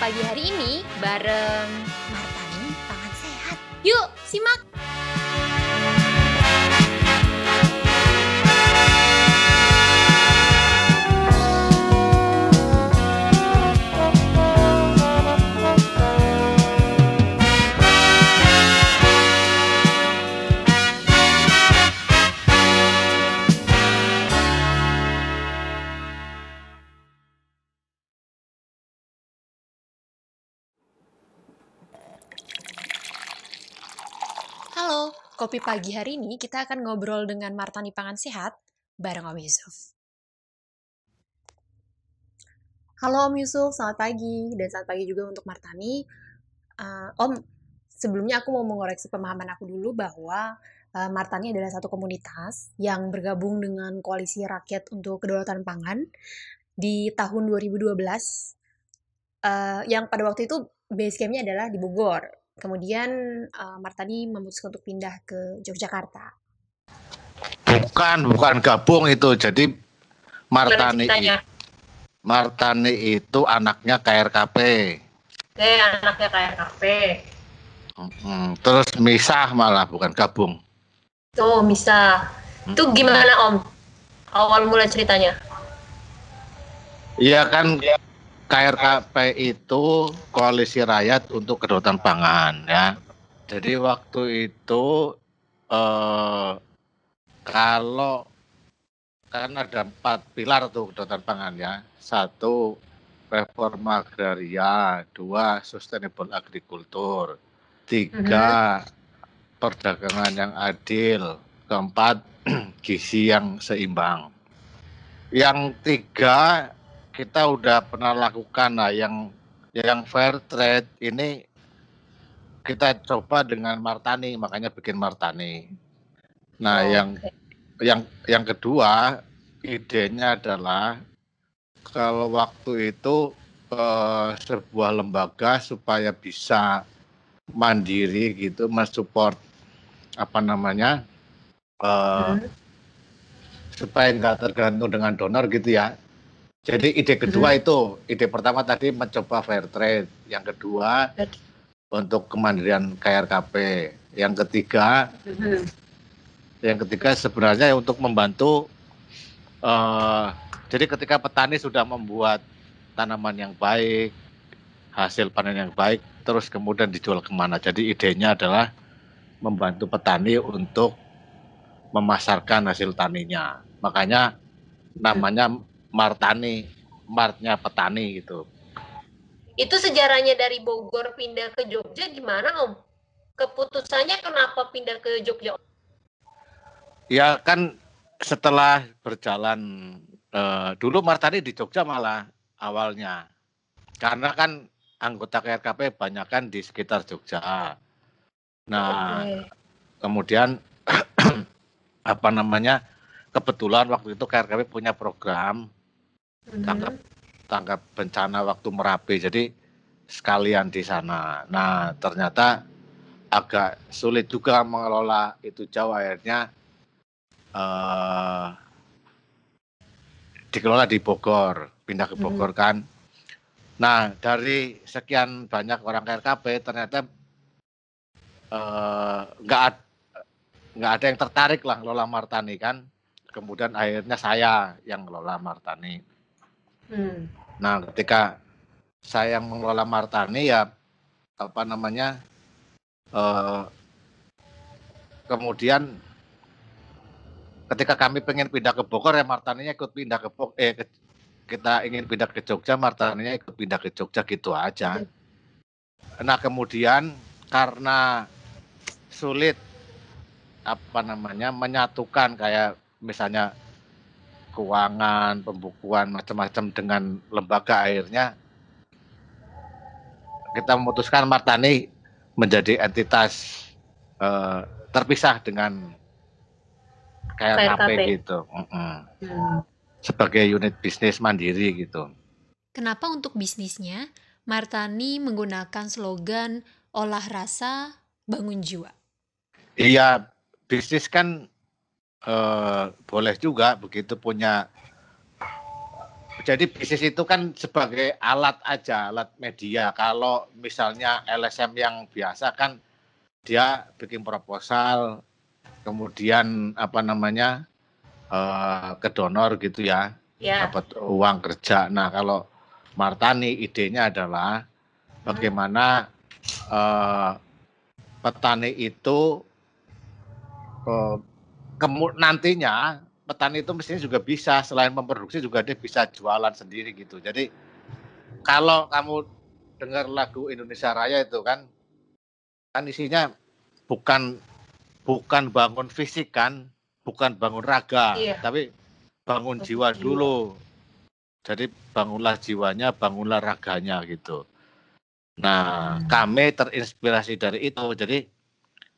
pagi hari ini bareng Martani Pangan Sehat. Yuk, simak! Kopi pagi hari ini kita akan ngobrol dengan Martani Pangan Sehat bareng Om Yusuf. Halo Om Yusuf, selamat pagi dan selamat pagi juga untuk Martani. Uh, Om, sebelumnya aku mau mengoreksi pemahaman aku dulu bahwa uh, Martani adalah satu komunitas yang bergabung dengan Koalisi Rakyat untuk Kedaulatan Pangan di tahun 2012 uh, yang pada waktu itu base camp-nya adalah di Bogor. Kemudian uh, Martani memutuskan untuk pindah ke Yogyakarta. Bukan, bukan gabung itu. Jadi Martani? Martani itu anaknya KRKP. Oke, anaknya KRKP. Hmm, terus misah malah bukan gabung. Tuh, bisa. Itu gimana Om? Awal mula ceritanya? Iya kan KRKP itu Koalisi Rakyat untuk Kedaulatan Pangan ya. Jadi waktu itu eh, kalau kan ada empat pilar tuh kedaulatan pangan ya. Satu reforma agraria, dua sustainable agriculture, tiga perdagangan yang adil, keempat gizi yang seimbang. Yang tiga kita udah pernah lakukan lah yang yang fair trade ini kita coba dengan Martani makanya bikin Martani. Nah, Oh, yang oke. yang yang kedua idenya adalah kalau waktu itu eh, sebuah lembaga supaya bisa mandiri gitu mensupport apa namanya eh, Hmm. supaya nggak tergantung dengan donor gitu ya. Jadi ide kedua itu, ide pertama tadi mencoba fair trade, yang kedua untuk kemandirian KRKP, yang ketiga Mhm. yang ketiga sebenarnya untuk membantu eh, jadi ketika petani sudah membuat tanaman yang baik hasil panen yang baik terus kemudian dijual ke mana. Jadi idenya adalah membantu petani untuk memasarkan hasil taninya. Makanya namanya Martani Martnya petani gitu Itu sejarahnya dari Bogor pindah ke Jogja gimana Om? Keputusannya kenapa pindah ke Jogja? Ya kan setelah berjalan eh, dulu Martani di Jogja malah awalnya. Karena kan anggota KRKP banyak kan di sekitar Jogja. Nah, Oke. kemudian apa namanya? Kebetulan waktu itu KRKP punya program Tangkap tanggap bencana waktu Merapi. Jadi sekalian di sana. Nah, ternyata agak sulit juga mengelola itu jauh akhirnya eh dikelola di Bogor, pindah ke Bogor kan. Nah, dari sekian banyak orang KRKP ternyata eh, nggak ad- nggak ada yang tertarik lah ngelola Martani kan. Kemudian akhirnya saya yang ngelola Martani. Hmm. Nah, ketika saya yang mengelola Martani ya apa namanya eh, kemudian ketika kami pengen pindah ke Bogor ya Martaninya ikut pindah ke Bogor eh ke- kita ingin pindah ke Jogja Martaninya ikut pindah ke Jogja gitu aja. Nah, kemudian karena sulit apa namanya menyatukan kayak misalnya keuangan, pembukuan macam-macam dengan lembaga akhirnya kita memutuskan Martani menjadi entitas eh, terpisah dengan KLKP KLKP. gitu, Mm-mm. Hmm. sebagai unit bisnis mandiri gitu. Kenapa untuk bisnisnya Martani menggunakan slogan olah rasa bangun jiwa? Iya, bisnis kan eh, boleh juga begitu punya jadi bisnis itu kan sebagai alat aja, alat media. Kalau misalnya LSM yang biasa kan dia bikin proposal, kemudian apa namanya uh, ke donor gitu ya, Ya. dapat uang kerja. Nah kalau Martani idenya adalah bagaimana uh, petani itu uh, nantinya petani itu mestinya juga bisa selain memproduksi juga dia bisa jualan sendiri gitu. Jadi kalau kamu dengar lagu Indonesia Raya itu kan kan isinya bukan bukan bangun fisik kan, bukan bangun raga, Iya. tapi bangun jiwa. dulu. Jadi bangunlah jiwanya, bangunlah raganya gitu. Nah, Hmm. kami terinspirasi dari itu. Jadi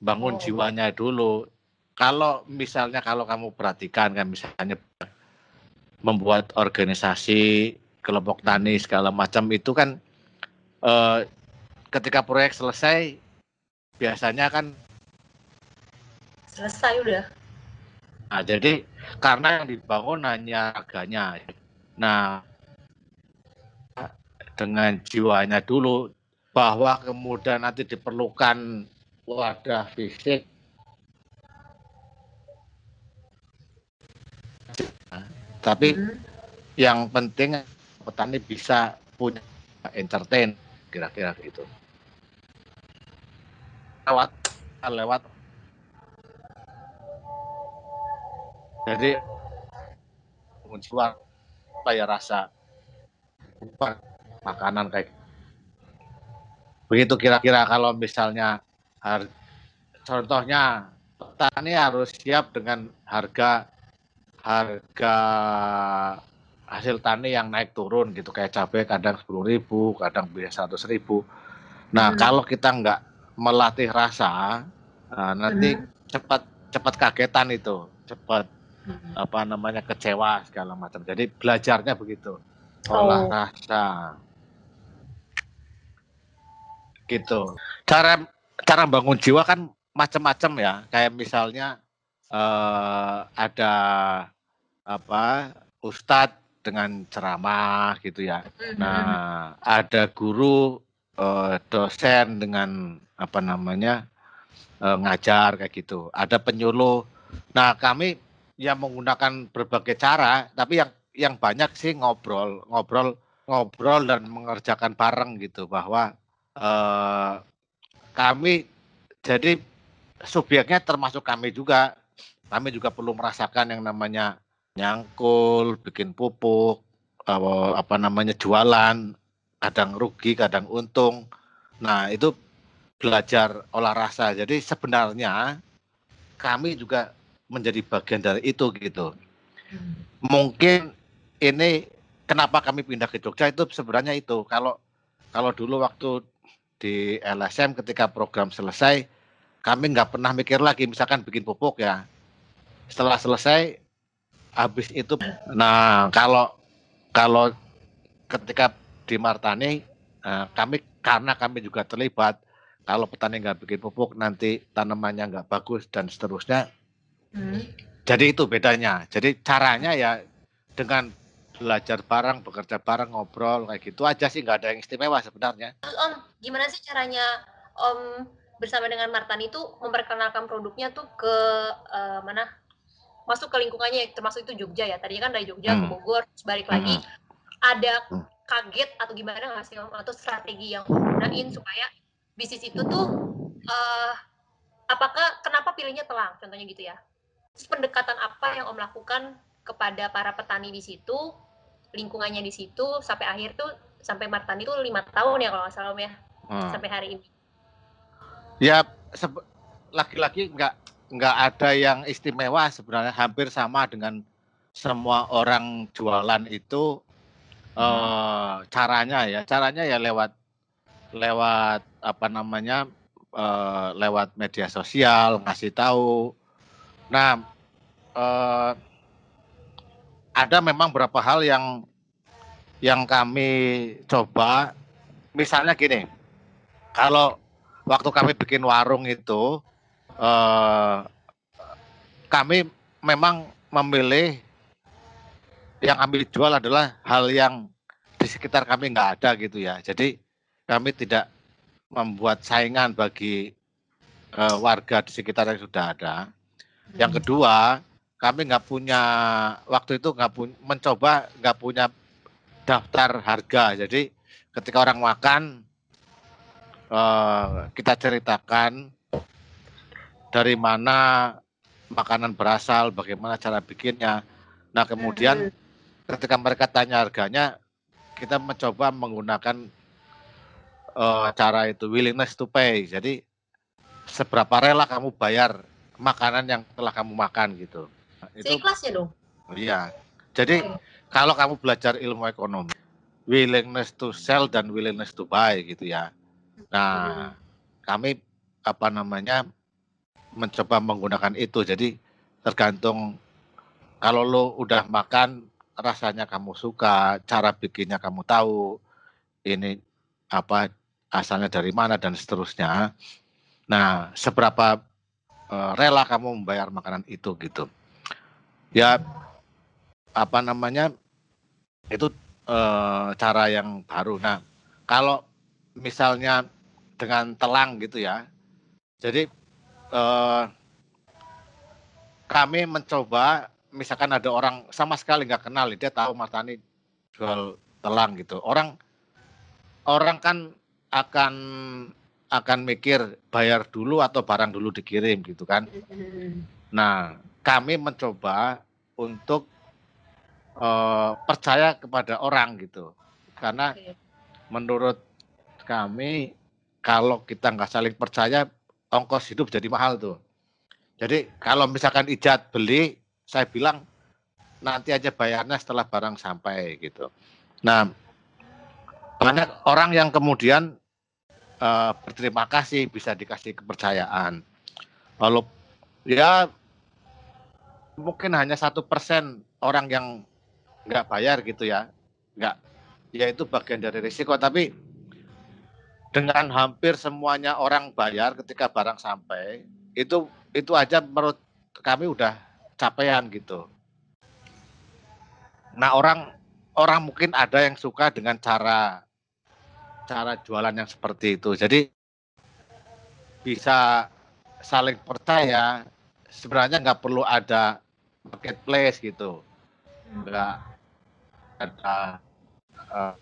bangun Oh. jiwanya dulu. Kalau misalnya kalau kamu perhatikan kan misalnya membuat organisasi kelompok tani segala macam itu kan eh, ketika proyek selesai biasanya kan Selesai udah. nah, jadi karena yang dibangun hanya raganya. Nah, dengan jiwanya dulu bahwa kemudian nanti diperlukan wadah fisik tapi Hmm. yang penting petani bisa punya entertain kira-kira gitu lewat lewat jadi menjual apa ya rasa makanan kayak begitu kira-kira kalau misalnya contohnya petani harus siap dengan harga harga hasil tani yang naik turun gitu kayak cabai kadang sepuluh ribu kadang bisa seratus ribu nah Hmm. kalau kita nggak melatih rasa nah, nanti Hmm. cepat cepat kagetan itu cepat Hmm. apa namanya kecewa segala macam jadi belajarnya begitu olah Oh. rasa gitu cara cara bangun jiwa kan macam-macam ya kayak misalnya eh, ada apa ustadz dengan ceramah gitu ya Hmm. Nah, ada guru eh, dosen dengan apa namanya eh, ngajar kayak gitu. Ada penyuluh. Nah, kami yang menggunakan berbagai cara, tapi yang yang banyak sih ngobrol, ngobrol, ngobrol dan mengerjakan bareng gitu bahwa eh, kami jadi subjeknya termasuk kami juga. Kami juga perlu merasakan yang namanya nyangkul, bikin pupuk, eh, apa namanya jualan, kadang rugi, kadang untung. Nah, itu belajar olah rasa. Jadi sebenarnya kami juga menjadi bagian dari itu gitu. Hmm. Mungkin ini kenapa kami pindah ke Jogja itu sebenarnya itu. Kalau kalau dulu waktu di LSM ketika program selesai, kami nggak pernah mikir lagi misalkan bikin pupuk ya. Setelah selesai habis itu nah kalau kalau ketika di Martani eh, kami karena kami juga terlibat kalau petani nggak bikin pupuk nanti tanamannya nggak bagus dan seterusnya Hmm. jadi itu bedanya jadi caranya ya dengan belajar bareng bekerja bareng ngobrol kayak gitu aja sih nggak ada yang istimewa sebenarnya Terus Om, gimana sih caranya Om bersama dengan Martan itu memperkenalkan produknya tuh ke eh, mana? Masuk ke lingkungannya termasuk itu Jogja ya. Tadinya kan dari Jogja ke Hmm. Bogor, terus balik Hmm. lagi. Ada Hmm. kaget atau gimana nggak sih Om? Atau strategi yang Om gunain supaya bisnis itu tuh eh apakah kenapa pilihnya telang? Contohnya gitu ya. Terus pendekatan apa yang Om lakukan kepada para petani di situ, lingkungannya di situ sampai akhir tuh sampai Martan itu lima tahun ya kalau nggak salah Om ya Hmm. sampai hari ini. ya laki-laki nggak nggak ada yang istimewa sebenarnya hampir sama dengan semua orang jualan itu eh caranya ya. Caranya ya lewat lewat apa namanya eh, lewat media sosial ngasih tahu. Nah eh, ada memang beberapa hal yang yang kami coba. Misalnya gini kalau waktu kami bikin warung itu eh, kami memang memilih yang kami jual adalah hal yang di sekitar kami nggak ada gitu ya. Jadi kami tidak membuat saingan bagi uh, warga di sekitar yang sudah ada. Yang hmm. kedua, kami nggak punya waktu itu nggak punya mencoba nggak punya daftar harga. Jadi ketika orang makan uh, kita ceritakan dari mana makanan berasal, bagaimana cara bikinnya. Nah kemudian hmm ketika mereka tanya harganya, kita mencoba menggunakan uh, cara itu willingness to pay. Jadi seberapa rela kamu bayar makanan yang telah kamu makan gitu. Itu ya dong. Iya. Jadi okay. kalau kamu belajar ilmu ekonomi, willingness to sell dan willingness to buy gitu ya. Nah, hmm. kami apa namanya mencoba menggunakan itu. Jadi tergantung kalau lo udah makan rasanya kamu suka, cara bikinnya kamu tahu, ini apa asalnya dari mana dan seterusnya. Nah, seberapa uh, rela kamu membayar makanan itu gitu. Ya apa namanya? Itu uh, cara yang baru. Nah, kalau misalnya dengan telang gitu ya. Jadi uh, kami mencoba misalkan ada orang sama sekali nggak kenal dia tahu Mas Tani jual telang gitu. Orang orang kan akan akan mikir bayar dulu atau barang dulu dikirim gitu kan. Nah kami mencoba untuk uh, percaya kepada orang gitu. Karena menurut kami kalau kita nggak saling percaya ongkos hidup jadi mahal tuh jadi kalau misalkan ijat beli saya bilang nanti aja bayarnya setelah barang sampai gitu. Nah, banyak orang yang kemudian uh, berterima kasih bisa dikasih kepercayaan. Lalu ya mungkin hanya satu persen orang yang nggak bayar gitu ya, nggak, ya itu bagian dari risiko. Tapi dengan hampir semuanya orang bayar ketika barang sampai, itu itu aja menurut kami udah capaian gitu. Nah orang orang mungkin ada yang suka dengan cara cara jualan yang seperti itu. Jadi bisa saling percaya. Sebenarnya nggak perlu ada marketplace gitu, nggak ada uh,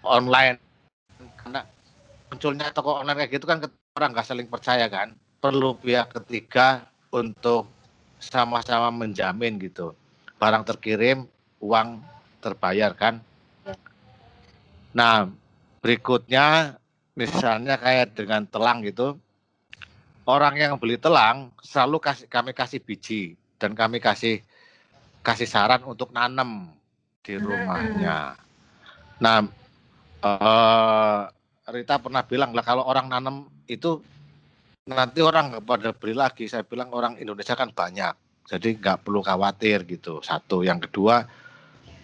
online karena munculnya toko online kayak gitu kan orang nggak saling percaya kan. Perlu pihak ketiga untuk sama-sama menjamin gitu. Barang terkirim, uang terbayar kan. Nah, berikutnya misalnya kayak dengan telang gitu. Orang yang beli telang selalu kasih kami kasih biji dan kami kasih kasih saran untuk nanam di rumahnya. Nah, uh, Rita pernah bilang lah kalau orang nanam itu nanti orang pada beli lagi. Saya bilang orang Indonesia kan banyak, jadi nggak perlu khawatir gitu. Satu, yang kedua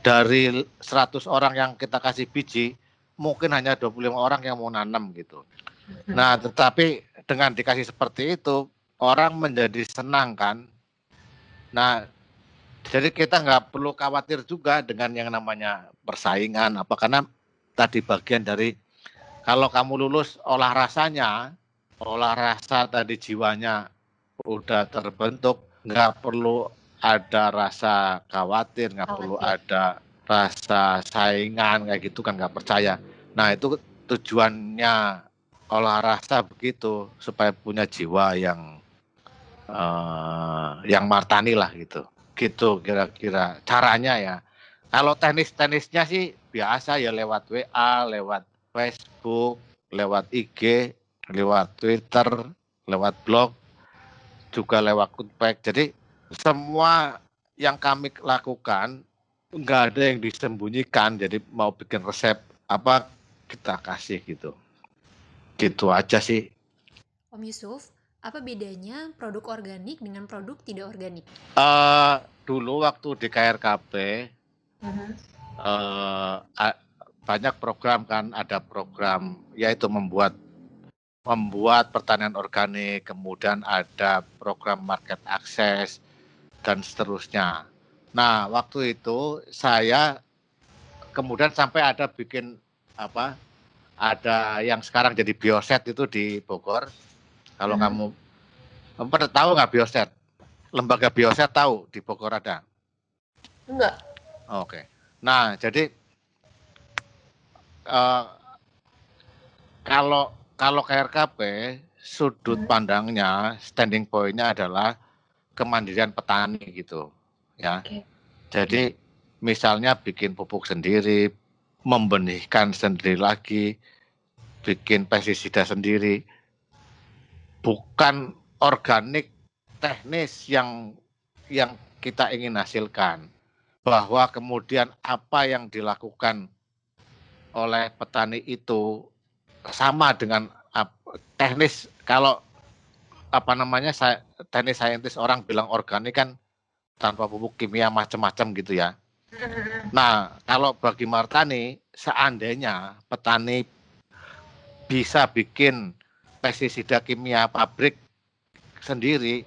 dari 100 orang yang kita kasih biji, mungkin hanya 25 orang yang mau nanam gitu. Nah, tetapi dengan dikasih seperti itu, orang menjadi senang kan. Nah, jadi kita nggak perlu khawatir juga dengan yang namanya persaingan apa karena tadi bagian dari kalau kamu lulus olah rasanya olah rasa tadi jiwanya udah terbentuk, nggak perlu ada rasa khawatir, nggak perlu ada rasa saingan kayak gitu kan nggak percaya. Nah itu tujuannya olah rasa begitu supaya punya jiwa yang uh, yang martani lah gitu. Gitu kira-kira caranya ya. Kalau tenis-tenisnya sih biasa ya lewat WA, lewat Facebook, lewat IG, lewat Twitter, lewat blog, juga lewat Kutpek. Jadi semua yang kami lakukan nggak ada yang disembunyikan. Jadi mau bikin resep apa kita kasih gitu. Gitu aja sih. Om Yusuf, apa bedanya produk organik dengan produk tidak organik? Uh, dulu waktu di KRKP uh -huh. uh, banyak program kan, ada program yaitu membuat membuat pertanian organik, kemudian ada program market access dan seterusnya. Nah, waktu itu saya kemudian sampai ada bikin apa? Ada yang sekarang jadi bioset itu di Bogor. Kalau Hmm. kamu kamu pada tahu nggak bioset? Lembaga bioset tahu di Bogor ada. Enggak. Oke. Nah, jadi eh, kalau kalau KRKP sudut Hmm. pandangnya, standing point-nya adalah kemandirian petani gitu, ya. Jadi misalnya bikin pupuk sendiri, membenihkan sendiri lagi, bikin pestisida sendiri, bukan organik teknis yang yang kita ingin hasilkan bahwa kemudian apa yang dilakukan oleh petani itu sama dengan teknis kalau apa namanya teknis saintis orang bilang organik kan tanpa pupuk kimia macam-macam gitu ya. Nah, kalau bagi Martani seandainya petani bisa bikin pestisida kimia pabrik sendiri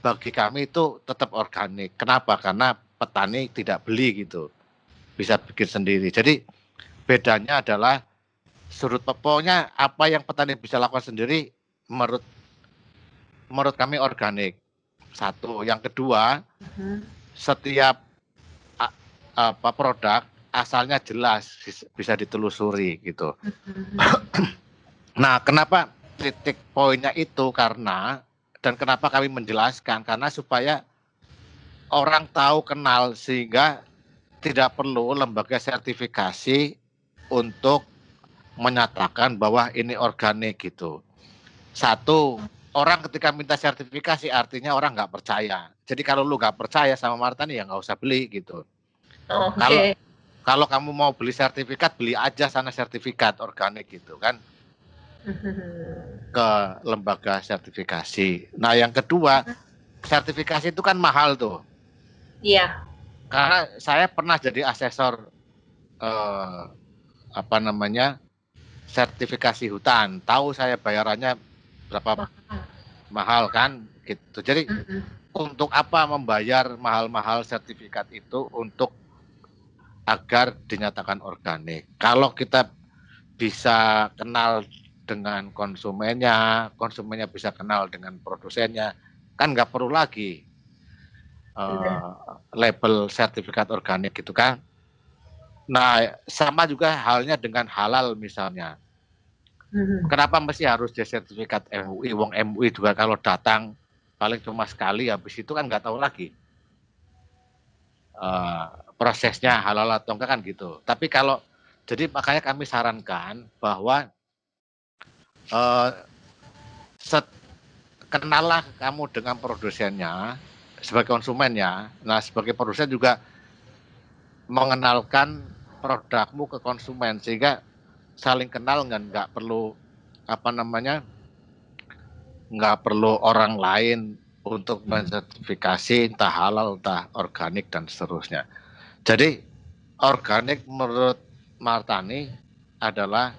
bagi kami itu tetap organik. Kenapa? Karena petani tidak beli gitu. Bisa bikin sendiri. Jadi bedanya adalah sudut pokoknya apa yang petani bisa lakukan sendiri menurut menurut kami organik. Satu, yang kedua, Mhm. setiap a- apa produk asalnya jelas bis- bisa ditelusuri gitu. Mhm. Nah, kenapa titik poinnya itu karena dan kenapa kami menjelaskan karena supaya orang tahu kenal sehingga tidak perlu lembaga sertifikasi untuk menyatakan bahwa ini organik gitu. Satu, orang ketika minta sertifikasi artinya orang nggak percaya. Jadi kalau lu nggak percaya sama Martani ya nggak usah beli gitu. Oh. Kalau- Kalau kamu mau beli sertifikat, beli aja sana sertifikat organik gitu kan ke lembaga sertifikasi. Nah, yang kedua, sertifikasi itu kan mahal tuh. Iya. Karena saya pernah jadi asesor eh, apa namanya? sertifikasi hutan. Tahu saya bayarannya berapa mahal kan gitu. Jadi untuk apa membayar mahal-mahal sertifikat itu untuk agar dinyatakan organik. Kalau kita bisa kenal dengan konsumennya, konsumennya bisa kenal dengan produsennya, kan nggak perlu lagi eh, label sertifikat organik gitu kan. Nah, sama juga halnya dengan halal misalnya. Mhm. Kenapa mesti harus di sertifikat MUI? Wong MUI juga kalau datang paling cuma sekali, habis itu kan nggak tahu lagi Eh, prosesnya halal atau enggak kan gitu. Tapi kalau jadi makanya kami sarankan bahwa eh, set, kenallah kamu dengan produsennya sebagai konsumennya. Nah sebagai produsen juga mengenalkan produkmu ke konsumen sehingga saling kenal dan nggak perlu apa namanya nggak perlu orang lain untuk mensertifikasi entah halal entah organik dan seterusnya. Jadi organik menurut Martani adalah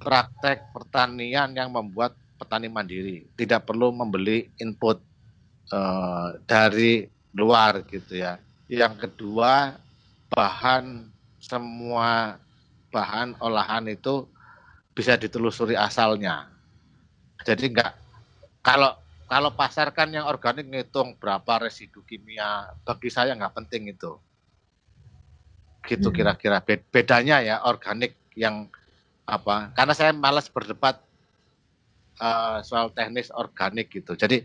praktek pertanian yang membuat petani mandiri, tidak perlu membeli input eh, dari luar gitu ya. Yang kedua bahan semua bahan olahan itu bisa ditelusuri asalnya. Jadi enggak kalau kalau pasar kan yang organik ngitung berapa residu kimia, bagi saya nggak penting itu. Gitu Hmm. kira-kira Be- bedanya ya organik yang apa? Karena saya malas berdebat eh, soal teknis organik gitu. Jadi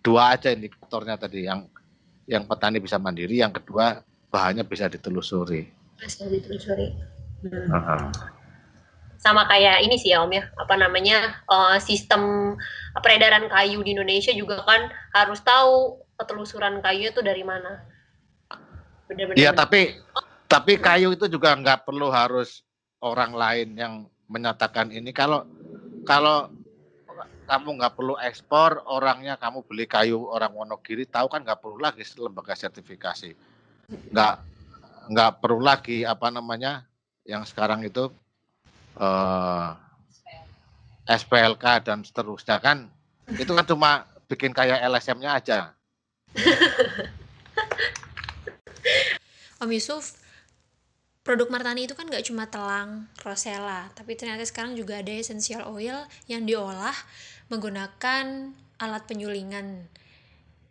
dua aja indikatornya tadi yang yang petani bisa mandiri, yang kedua bahannya bisa ditelusuri. Bisa ditelusuri. Hmm. Sama kayak ini sih ya Om ya apa namanya eh, sistem peredaran kayu di Indonesia juga kan harus tahu ketelusuran kayu itu dari mana benar-benar Iya, tapi tapi kayu itu juga nggak perlu harus orang lain yang menyatakan ini. Kalau kalau kamu nggak perlu ekspor, orangnya kamu beli kayu orang Wonogiri, tahu kan nggak perlu lagi lembaga sertifikasi. Nggak nggak perlu lagi apa namanya yang sekarang itu eh, SPLK dan seterusnya kan itu kan cuma bikin kayak LSM-nya aja. Om Yusuf, produk Martani itu kan nggak cuma telang, rosella, tapi ternyata sekarang juga ada essential oil yang diolah menggunakan alat penyulingan.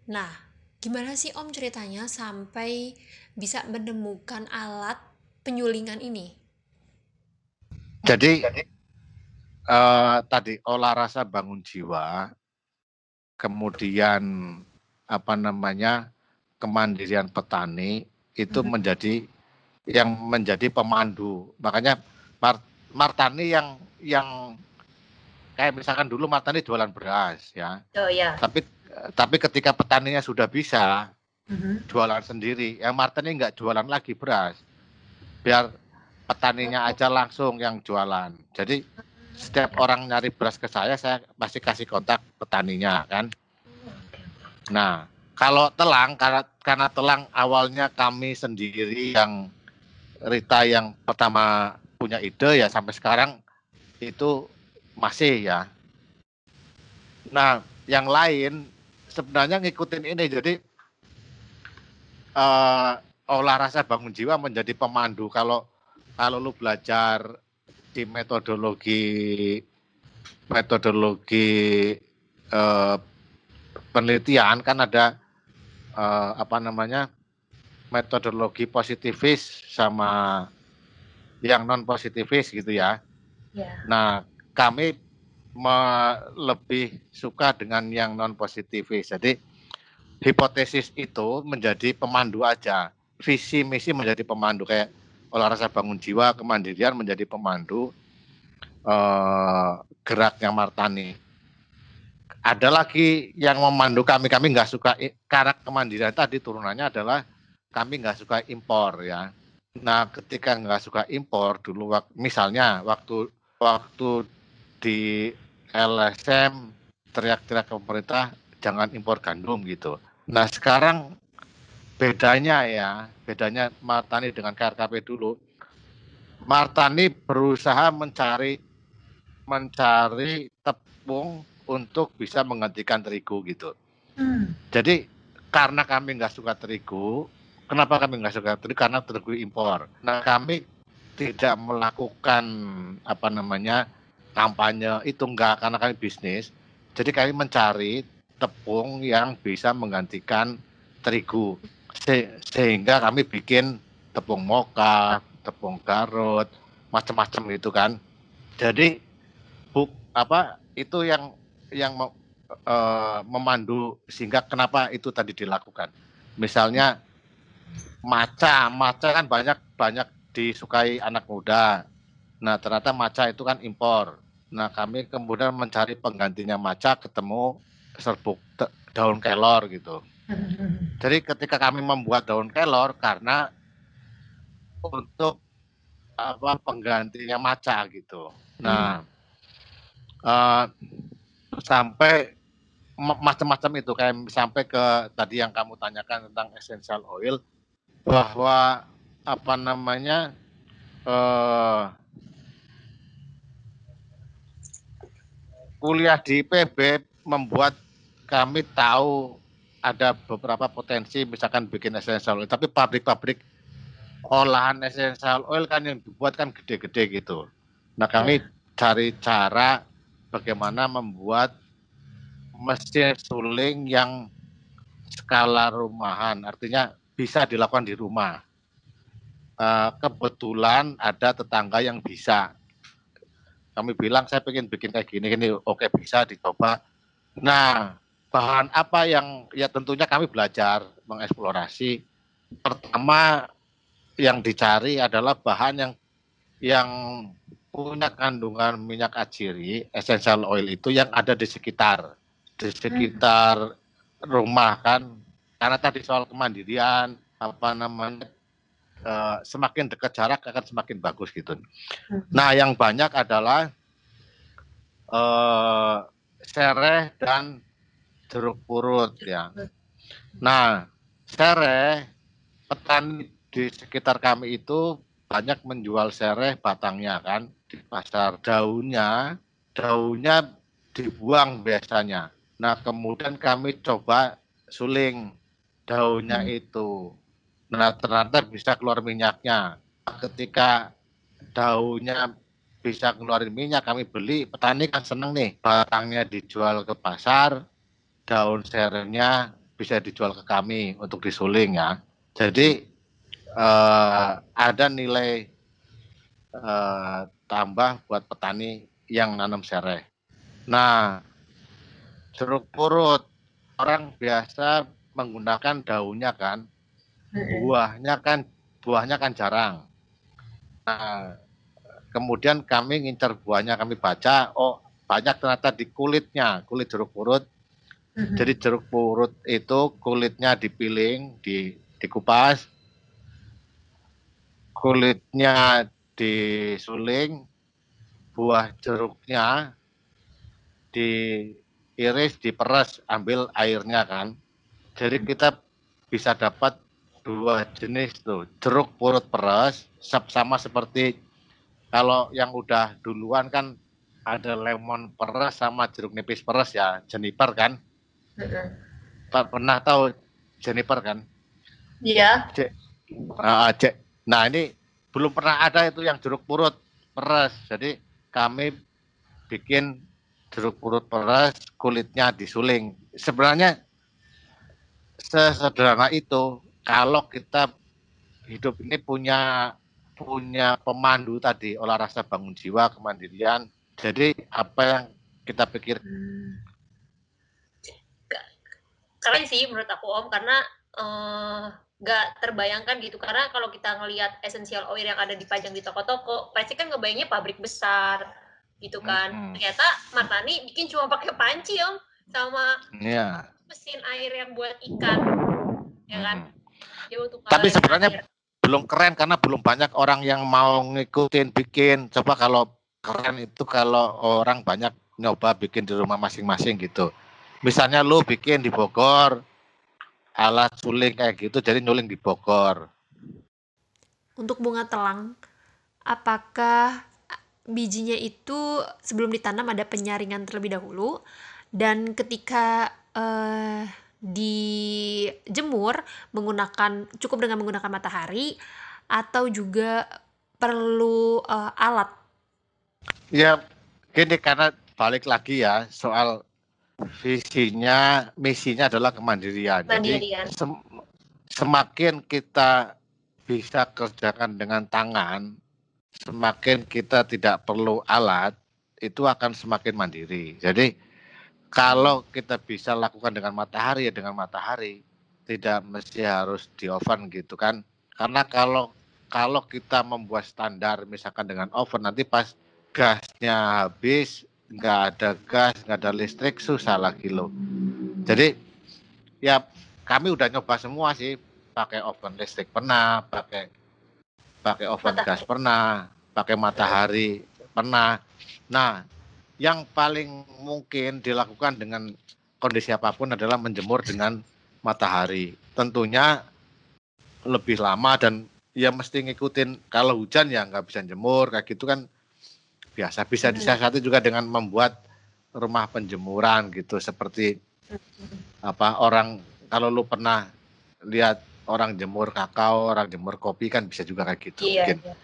Nah, gimana sih Om ceritanya sampai bisa menemukan alat penyulingan ini? Jadi uh, tadi olah rasa bangun jiwa, kemudian apa namanya kemandirian petani itu hmm. menjadi yang menjadi pemandu. Makanya Mart Martani yang yang kayak misalkan dulu Martani jualan beras ya. Oh ya. Tapi tapi ketika petaninya sudah bisa mm-hmm. jualan sendiri, yang Martani nggak jualan lagi beras, biar petaninya aja langsung yang jualan. Jadi setiap orang nyari beras ke saya, saya pasti kasih kontak petaninya kan. Nah, kalau telang karena karena telang awalnya kami sendiri yang Rita yang pertama punya ide ya sampai sekarang itu masih ya. Nah, yang lain sebenarnya ngikutin ini jadi uh, olah rasa bangun jiwa menjadi pemandu kalau kalau lu belajar di metodologi metodologi uh, penelitian kan ada uh, apa namanya metodologi positivis sama yang non positivis gitu ya. Yeah. Nah kami lebih suka dengan yang non positivis. Jadi hipotesis itu menjadi pemandu aja. Visi misi menjadi pemandu kayak olahraga bangun jiwa, kemandirian menjadi pemandu eh, geraknya Martani. Ada lagi yang memandu kami, kami nggak suka karak kemandirian tadi turunannya adalah kami nggak suka impor ya. Nah ketika nggak suka impor dulu, misalnya waktu waktu di LSM teriak-teriak ke pemerintah jangan impor gandum gitu. Nah sekarang bedanya ya, bedanya Martani dengan KRKP dulu. Martani berusaha mencari mencari tepung untuk bisa menggantikan terigu gitu. Hmm. Jadi karena kami nggak suka terigu, kenapa kami nggak suka terigu? Karena terigu impor. Nah kami tidak melakukan apa namanya kampanye itu enggak karena kami bisnis. Jadi kami mencari tepung yang bisa menggantikan terigu Se sehingga kami bikin tepung moka, tepung garut, macam-macam itu kan. Jadi buk apa itu yang yang uh, memandu sehingga kenapa itu tadi dilakukan. Misalnya maca, maca kan banyak banyak disukai anak muda. Nah, ternyata maca itu kan impor. Nah, kami kemudian mencari penggantinya maca ketemu serbuk daun kelor gitu. Jadi ketika kami membuat daun kelor karena untuk apa penggantinya maca gitu. Nah, uh, sampai macam-macam itu kayak sampai ke tadi yang kamu tanyakan tentang essential oil bahwa apa namanya uh, kuliah di PB membuat kami tahu ada beberapa potensi misalkan bikin essential oil. Tapi pabrik-pabrik olahan essential oil kan yang dibuat kan gede-gede gitu. Nah kami cari cara bagaimana membuat mesin suling yang skala rumahan. Artinya bisa dilakukan di rumah. Uh, kebetulan ada tetangga yang bisa. Kami bilang saya pengen bikin kayak gini, ini oke bisa dicoba. Nah, bahan apa yang ya tentunya kami belajar mengeksplorasi. Pertama yang dicari adalah bahan yang yang punya kandungan minyak aciri, essential oil itu yang ada di sekitar di sekitar rumah kan. Karena tadi soal kemandirian, apa namanya uh, semakin dekat jarak akan semakin bagus gitu. Hmm. Nah, yang banyak adalah uh, sereh dan jeruk purut ya. Nah, sereh petani di sekitar kami itu banyak menjual sereh batangnya kan di pasar daunnya daunnya dibuang biasanya. Nah, kemudian kami coba suling daunnya hmm. itu Nah, ternyata bisa keluar minyaknya. Ketika daunnya bisa keluarin minyak, kami beli, petani kan seneng nih, batangnya dijual ke pasar, daun serenya bisa dijual ke kami untuk disuling ya. Jadi eh, ada nilai eh, tambah buat petani yang nanam sereh. Nah, jeruk purut orang biasa menggunakan daunnya kan, buahnya kan buahnya kan jarang. Nah, kemudian kami ngincar buahnya, kami baca, oh banyak ternyata di kulitnya, kulit jeruk purut. Jadi jeruk purut itu kulitnya dipiling, di dikupas, kulitnya disuling, buah jeruknya diiris, diperas, ambil airnya kan. Jadi kita bisa dapat dua jenis tuh, jeruk purut peras sama seperti kalau yang udah duluan kan ada lemon peras sama jeruk nipis peras ya, jeniper kan. Pak pernah tahu Jennifer kan? Iya. Uh, nah ini belum pernah ada itu yang jeruk purut peras. Jadi kami bikin jeruk purut peras, kulitnya disuling. Sebenarnya sesederhana itu. Kalau kita hidup ini punya punya pemandu tadi olah rasa bangun jiwa kemandirian. Jadi apa yang kita pikir hmm keren sih menurut aku Om karena uh, terbayangkan gitu karena kalau kita ngelihat essential oil yang ada dipajang di toko-toko pasti kan ngebayangnya pabrik besar gitu kan hmm. ternyata Martani bikin cuma pakai panci om sama yeah. mesin air yang buat ikan ya kan hmm. Tapi sebenarnya belum keren karena belum banyak orang yang mau ngikutin bikin. Coba kalau keren itu kalau orang banyak nyoba bikin di rumah masing-masing gitu. Misalnya lu bikin di Bogor alat suling kayak gitu jadi nyuling di Bogor. Untuk bunga telang apakah bijinya itu sebelum ditanam ada penyaringan terlebih dahulu? Dan ketika uh, dijemur menggunakan cukup dengan menggunakan matahari atau juga perlu uh, alat ya gini karena balik lagi ya soal visinya, misinya adalah kemandirian. Mandirian. Jadi sem semakin kita bisa kerjakan dengan tangan, semakin kita tidak perlu alat, itu akan semakin mandiri. Jadi kalau kita bisa lakukan dengan matahari ya dengan matahari, tidak mesti harus di oven gitu kan. Karena kalau kalau kita membuat standar misalkan dengan oven nanti pas gasnya habis nggak ada gas, nggak ada listrik, susah lagi loh. Jadi ya kami udah nyoba semua sih, pakai oven listrik pernah, pakai pakai oven matahari. gas pernah, pakai matahari pernah. Nah, yang paling mungkin dilakukan dengan kondisi apa pun adalah menjemur dengan matahari. Tentunya lebih lama dan ya mesti ngikutin kalau hujan ya nggak bisa jemur kayak gitu kan biasa. Bisa hmm. disiasati juga dengan membuat rumah penjemuran gitu seperti apa orang kalau lu pernah lihat orang jemur kakao, orang jemur kopi kan bisa juga kayak gitu iya, mungkin. Iya.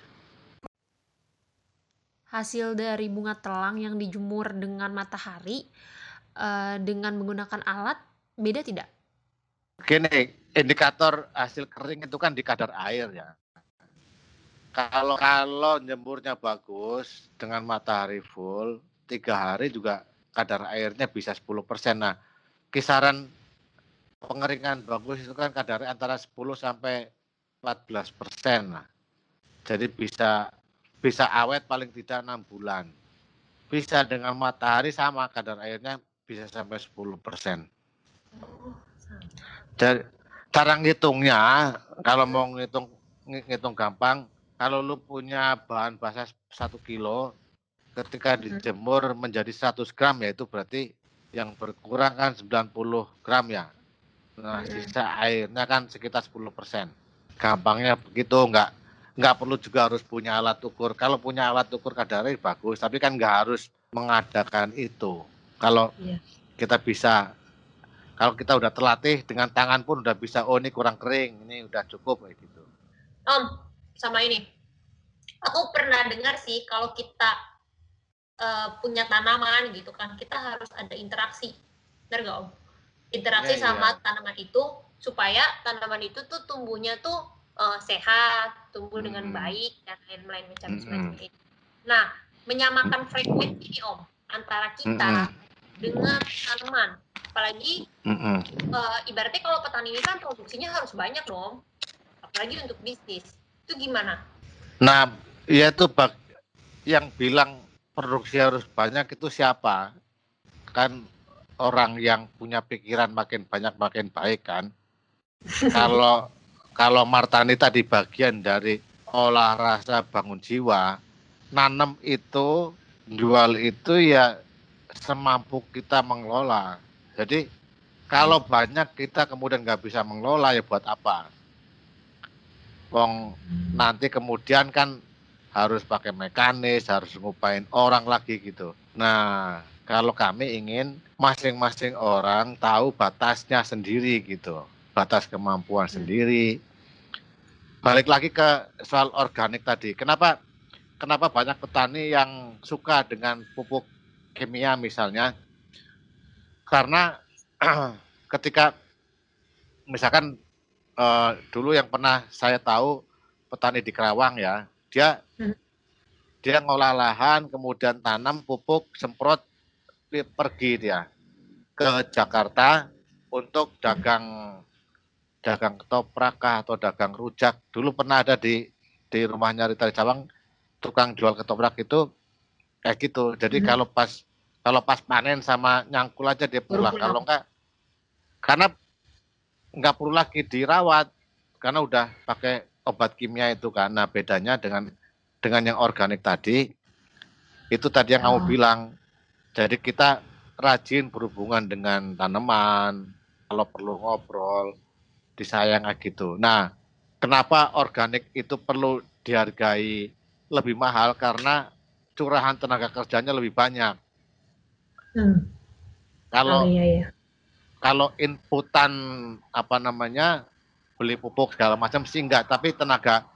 Hasil dari bunga telang yang dijemur dengan matahari uh, dengan menggunakan alat beda tidak? Gini, indikator hasil kering itu kan di kadar air ya. Kalau kalau jemurnya bagus dengan matahari full, tiga hari juga kadar airnya bisa 10%. Nah, kisaran pengeringan bagus itu kan kadar antara 10 sampai 14 persen. Nah, jadi bisa bisa awet paling tidak enam bulan. Bisa dengan matahari sama kadar airnya bisa sampai 10 persen. Jadi cara ngitungnya kalau mau ngitung ngitung gampang kalau lu punya bahan basah satu kilo, ketika dijemur menjadi 100 gram ya itu berarti yang berkurang kan 90 gram ya. Nah, sisa airnya kan sekitar 10 persen. Gampangnya begitu, nggak nggak perlu juga harus punya alat ukur. Kalau punya alat ukur kadar air bagus, tapi kan nggak harus mengadakan itu. Kalau yeah. kita bisa kalau kita udah terlatih dengan tangan pun udah bisa oh ini kurang kering ini udah cukup kayak gitu om sama ini aku pernah dengar sih kalau kita uh, punya tanaman gitu kan kita harus ada interaksi benar gak om interaksi ya, sama ya. tanaman itu supaya tanaman itu tuh tumbuhnya tuh uh, sehat tumbuh hmm. dengan baik dan lain-lain macam hmm. itu nah menyamakan frekuensi ini om antara kita hmm. dengan tanaman apalagi mm -hmm. uh, ibaratnya kalau petani ini kan produksinya harus banyak dong apalagi untuk bisnis itu gimana nah ya itu bak yang bilang produksi harus banyak itu siapa kan orang yang punya pikiran makin banyak makin baik kan kalau kalau Martani tadi bagian dari olah rasa bangun jiwa nanam itu jual itu ya semampu kita mengelola jadi kalau banyak kita kemudian nggak bisa mengelola ya buat apa? Wong nanti kemudian kan harus pakai mekanis, harus ngupain orang lagi gitu. Nah, kalau kami ingin masing-masing orang tahu batasnya sendiri gitu, batas kemampuan hmm. sendiri. Balik lagi ke soal organik tadi. Kenapa kenapa banyak petani yang suka dengan pupuk kimia misalnya? karena ketika misalkan uh, dulu yang pernah saya tahu petani di Kerawang ya, dia hmm. dia ngolah lahan, kemudian tanam pupuk, semprot, pergi dia ke Jakarta untuk dagang dagang ketoprak atau dagang rujak. Dulu pernah ada di di rumahnya Rita Cawang tukang jual ketoprak itu kayak gitu. Jadi hmm. kalau pas kalau pas panen sama nyangkul aja dia pulang. Kalau enggak, karena enggak perlu lagi dirawat karena udah pakai obat kimia itu kan. Nah bedanya dengan dengan yang organik tadi itu tadi yang oh. kamu bilang. Jadi kita rajin berhubungan dengan tanaman. Kalau perlu ngobrol, disayang gitu. Nah, kenapa organik itu perlu dihargai lebih mahal karena curahan tenaga kerjanya lebih banyak. Hmm. Kalau oh, iya, iya. kalau inputan apa namanya beli pupuk segala macam sih enggak, tapi tenaga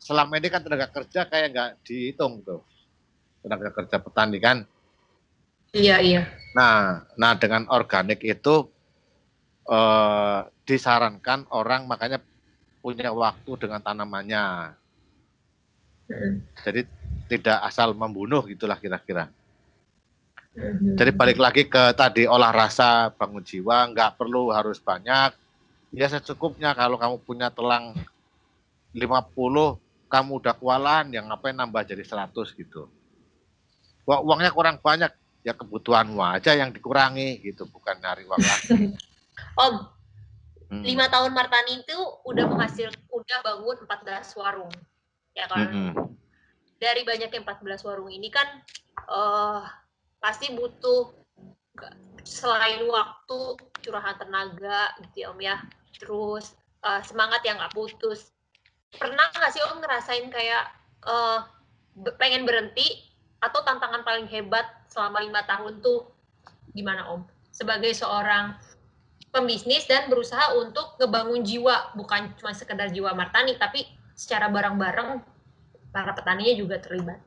selama ini kan tenaga kerja kayak enggak dihitung tuh tenaga kerja petani kan. Iya iya. Nah, nah dengan organik itu eh, disarankan orang makanya punya waktu dengan tanamannya. Hmm. Jadi tidak asal membunuh gitulah kira-kira. Mhm. Jadi balik lagi ke tadi olah rasa bangun jiwa, nggak perlu harus banyak. Ya secukupnya kalau kamu punya telang 50, kamu udah kewalahan, yang ngapain nambah jadi 100 gitu. Wah, uangnya kurang banyak, ya kebutuhanmu aja yang dikurangi gitu, bukan nyari uang lagi. Om, hmm. lima tahun Martani itu udah menghasil, udah bangun 14 warung, ya kan? Hmm. Dari banyaknya 14 warung ini kan, uh, pasti butuh selain waktu curahan tenaga gitu ya om ya terus uh, semangat yang nggak putus pernah nggak sih om ngerasain kayak uh, pengen berhenti atau tantangan paling hebat selama lima tahun tuh gimana om sebagai seorang pembisnis dan berusaha untuk ngebangun jiwa. Bukan cuma sekedar jiwa martani tapi secara bareng-bareng para petaninya juga terlibat.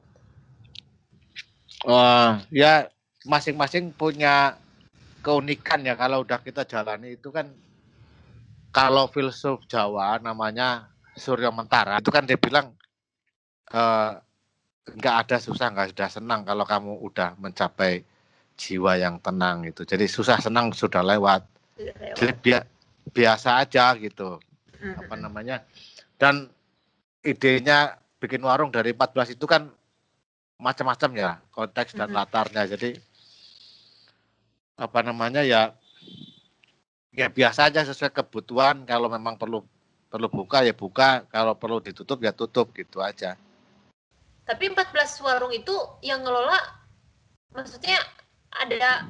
Uh, ya masing-masing punya keunikan ya. Kalau udah kita jalani itu kan kalau filsuf Jawa namanya Surya Mentara itu kan dia bilang uh, nggak ada susah nggak ada senang kalau kamu udah mencapai jiwa yang tenang itu jadi susah senang sudah lewat jadi bi biasa aja gitu apa namanya dan idenya bikin warung dari 14 itu kan macam-macam ya konteks dan latarnya. Jadi apa namanya ya ya biasa aja sesuai kebutuhan. Kalau memang perlu perlu buka ya buka, kalau perlu ditutup ya tutup gitu aja. Tapi 14 warung itu yang ngelola maksudnya ada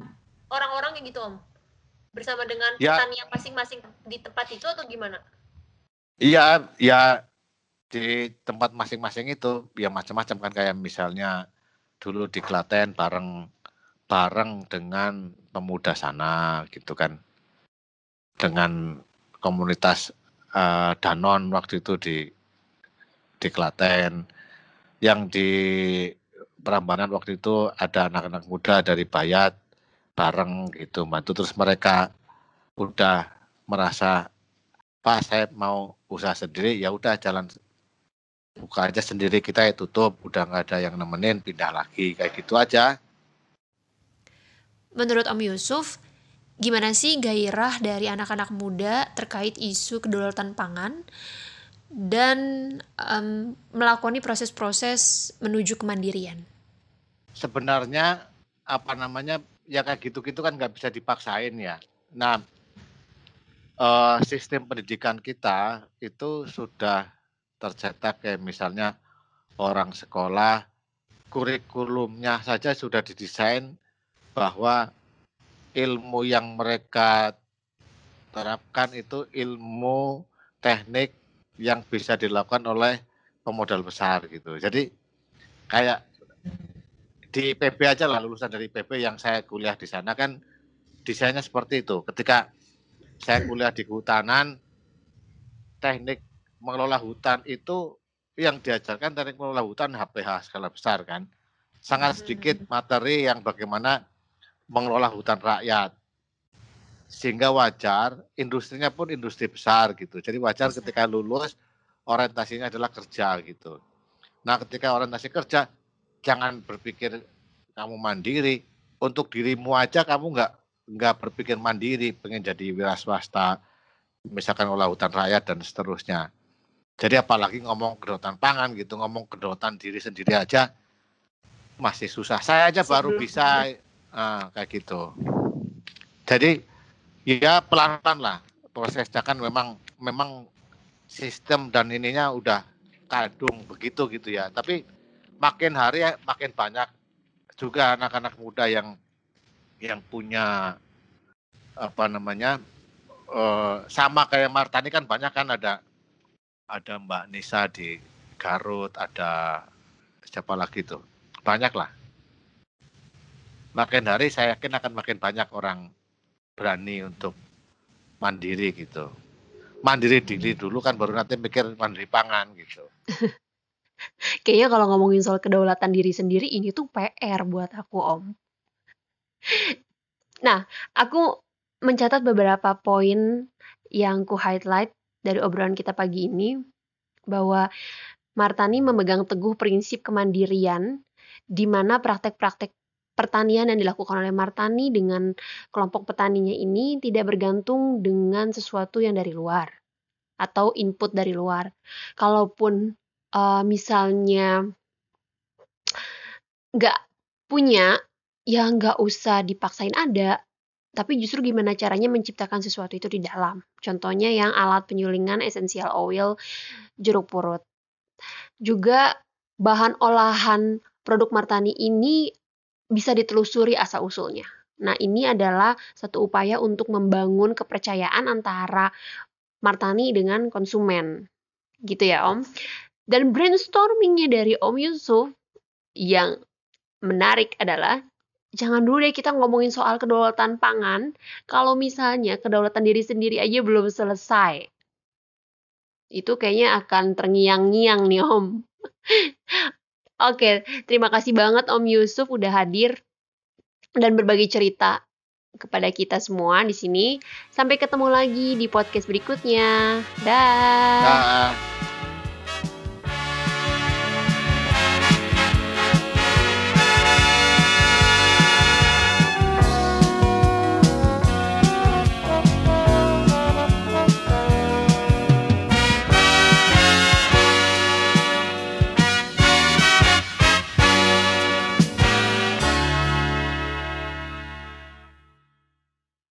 orang-orang yang gitu Om. Bersama dengan ya, petani yang masing-masing di tempat itu atau gimana? Iya, ya di tempat masing-masing itu ya macam-macam kan kayak misalnya dulu di Klaten bareng bareng dengan pemuda sana gitu kan. Dengan komunitas uh, Danon waktu itu di di Klaten. Yang di Perambanan waktu itu ada anak-anak muda dari Bayat bareng gitu bantu. Terus mereka udah merasa Pak saya mau usaha sendiri. Ya udah jalan buka aja sendiri kita ya tutup. Udah nggak ada yang nemenin pindah lagi. Kayak gitu aja. Menurut Om Yusuf gimana sih gairah dari anak-anak muda terkait isu kedaulatan pangan dan um, melakoni proses-proses menuju kemandirian? Sebenarnya apa namanya ya kayak gitu-gitu kan nggak bisa dipaksain ya nah uh, sistem pendidikan kita itu sudah tercetak kayak misalnya orang sekolah kurikulumnya saja sudah didesain bahwa ilmu yang mereka terapkan itu ilmu teknik yang bisa dilakukan oleh pemodal besar gitu. Jadi kayak di PB aja lah lulusan dari PB yang saya kuliah di sana kan desainnya seperti itu. Ketika saya kuliah di kehutanan, teknik mengelola hutan itu yang diajarkan teknik mengelola hutan HPH skala besar kan. Sangat sedikit hmm. materi yang bagaimana mengelola hutan rakyat. Sehingga wajar industrinya pun industri besar gitu. Jadi wajar ketika lulus orientasinya adalah kerja gitu. Nah, ketika orientasi kerja jangan berpikir kamu mandiri, untuk dirimu aja kamu nggak nggak berpikir mandiri, pengen jadi wira swasta, misalkan olah hutan rakyat dan seterusnya. Jadi apalagi ngomong kedaulatan pangan gitu, ngomong kedaulatan diri sendiri aja masih susah. Saya aja baru bisa uh, kayak gitu. Jadi ya pelan-pelan lah prosesnya kan memang memang sistem dan ininya udah kadung begitu gitu ya. Tapi makin hari ya makin banyak juga anak-anak muda yang yang punya apa namanya uh, sama kayak Martani kan banyak kan ada ada Mbak Nisa di Garut, ada siapa lagi tuh banyak lah. Makin hari saya yakin akan makin banyak orang berani untuk mandiri gitu. Mandiri diri dulu kan baru nanti mikir mandiri pangan gitu. Kayaknya kalau ngomongin soal kedaulatan diri sendiri ini tuh PR buat aku Om. Nah, aku mencatat beberapa poin yang ku highlight dari obrolan kita pagi ini bahwa Martani memegang teguh prinsip kemandirian di mana praktek-praktek pertanian yang dilakukan oleh Martani dengan kelompok petaninya ini tidak bergantung dengan sesuatu yang dari luar atau input dari luar. Kalaupun uh, misalnya nggak punya ya nggak usah dipaksain ada, tapi justru gimana caranya menciptakan sesuatu itu di dalam. Contohnya yang alat penyulingan essential oil jeruk purut. Juga bahan olahan produk Martani ini bisa ditelusuri asal-usulnya. Nah, ini adalah satu upaya untuk membangun kepercayaan antara Martani dengan konsumen. Gitu ya, Om. Dan brainstormingnya dari Om Yusuf yang menarik adalah jangan dulu deh kita ngomongin soal kedaulatan pangan kalau misalnya kedaulatan diri sendiri aja belum selesai. Itu kayaknya akan terngiang-ngiang nih Om. Oke, terima kasih banget Om Yusuf udah hadir dan berbagi cerita kepada kita semua di sini. Sampai ketemu lagi di podcast berikutnya. Dah. Da.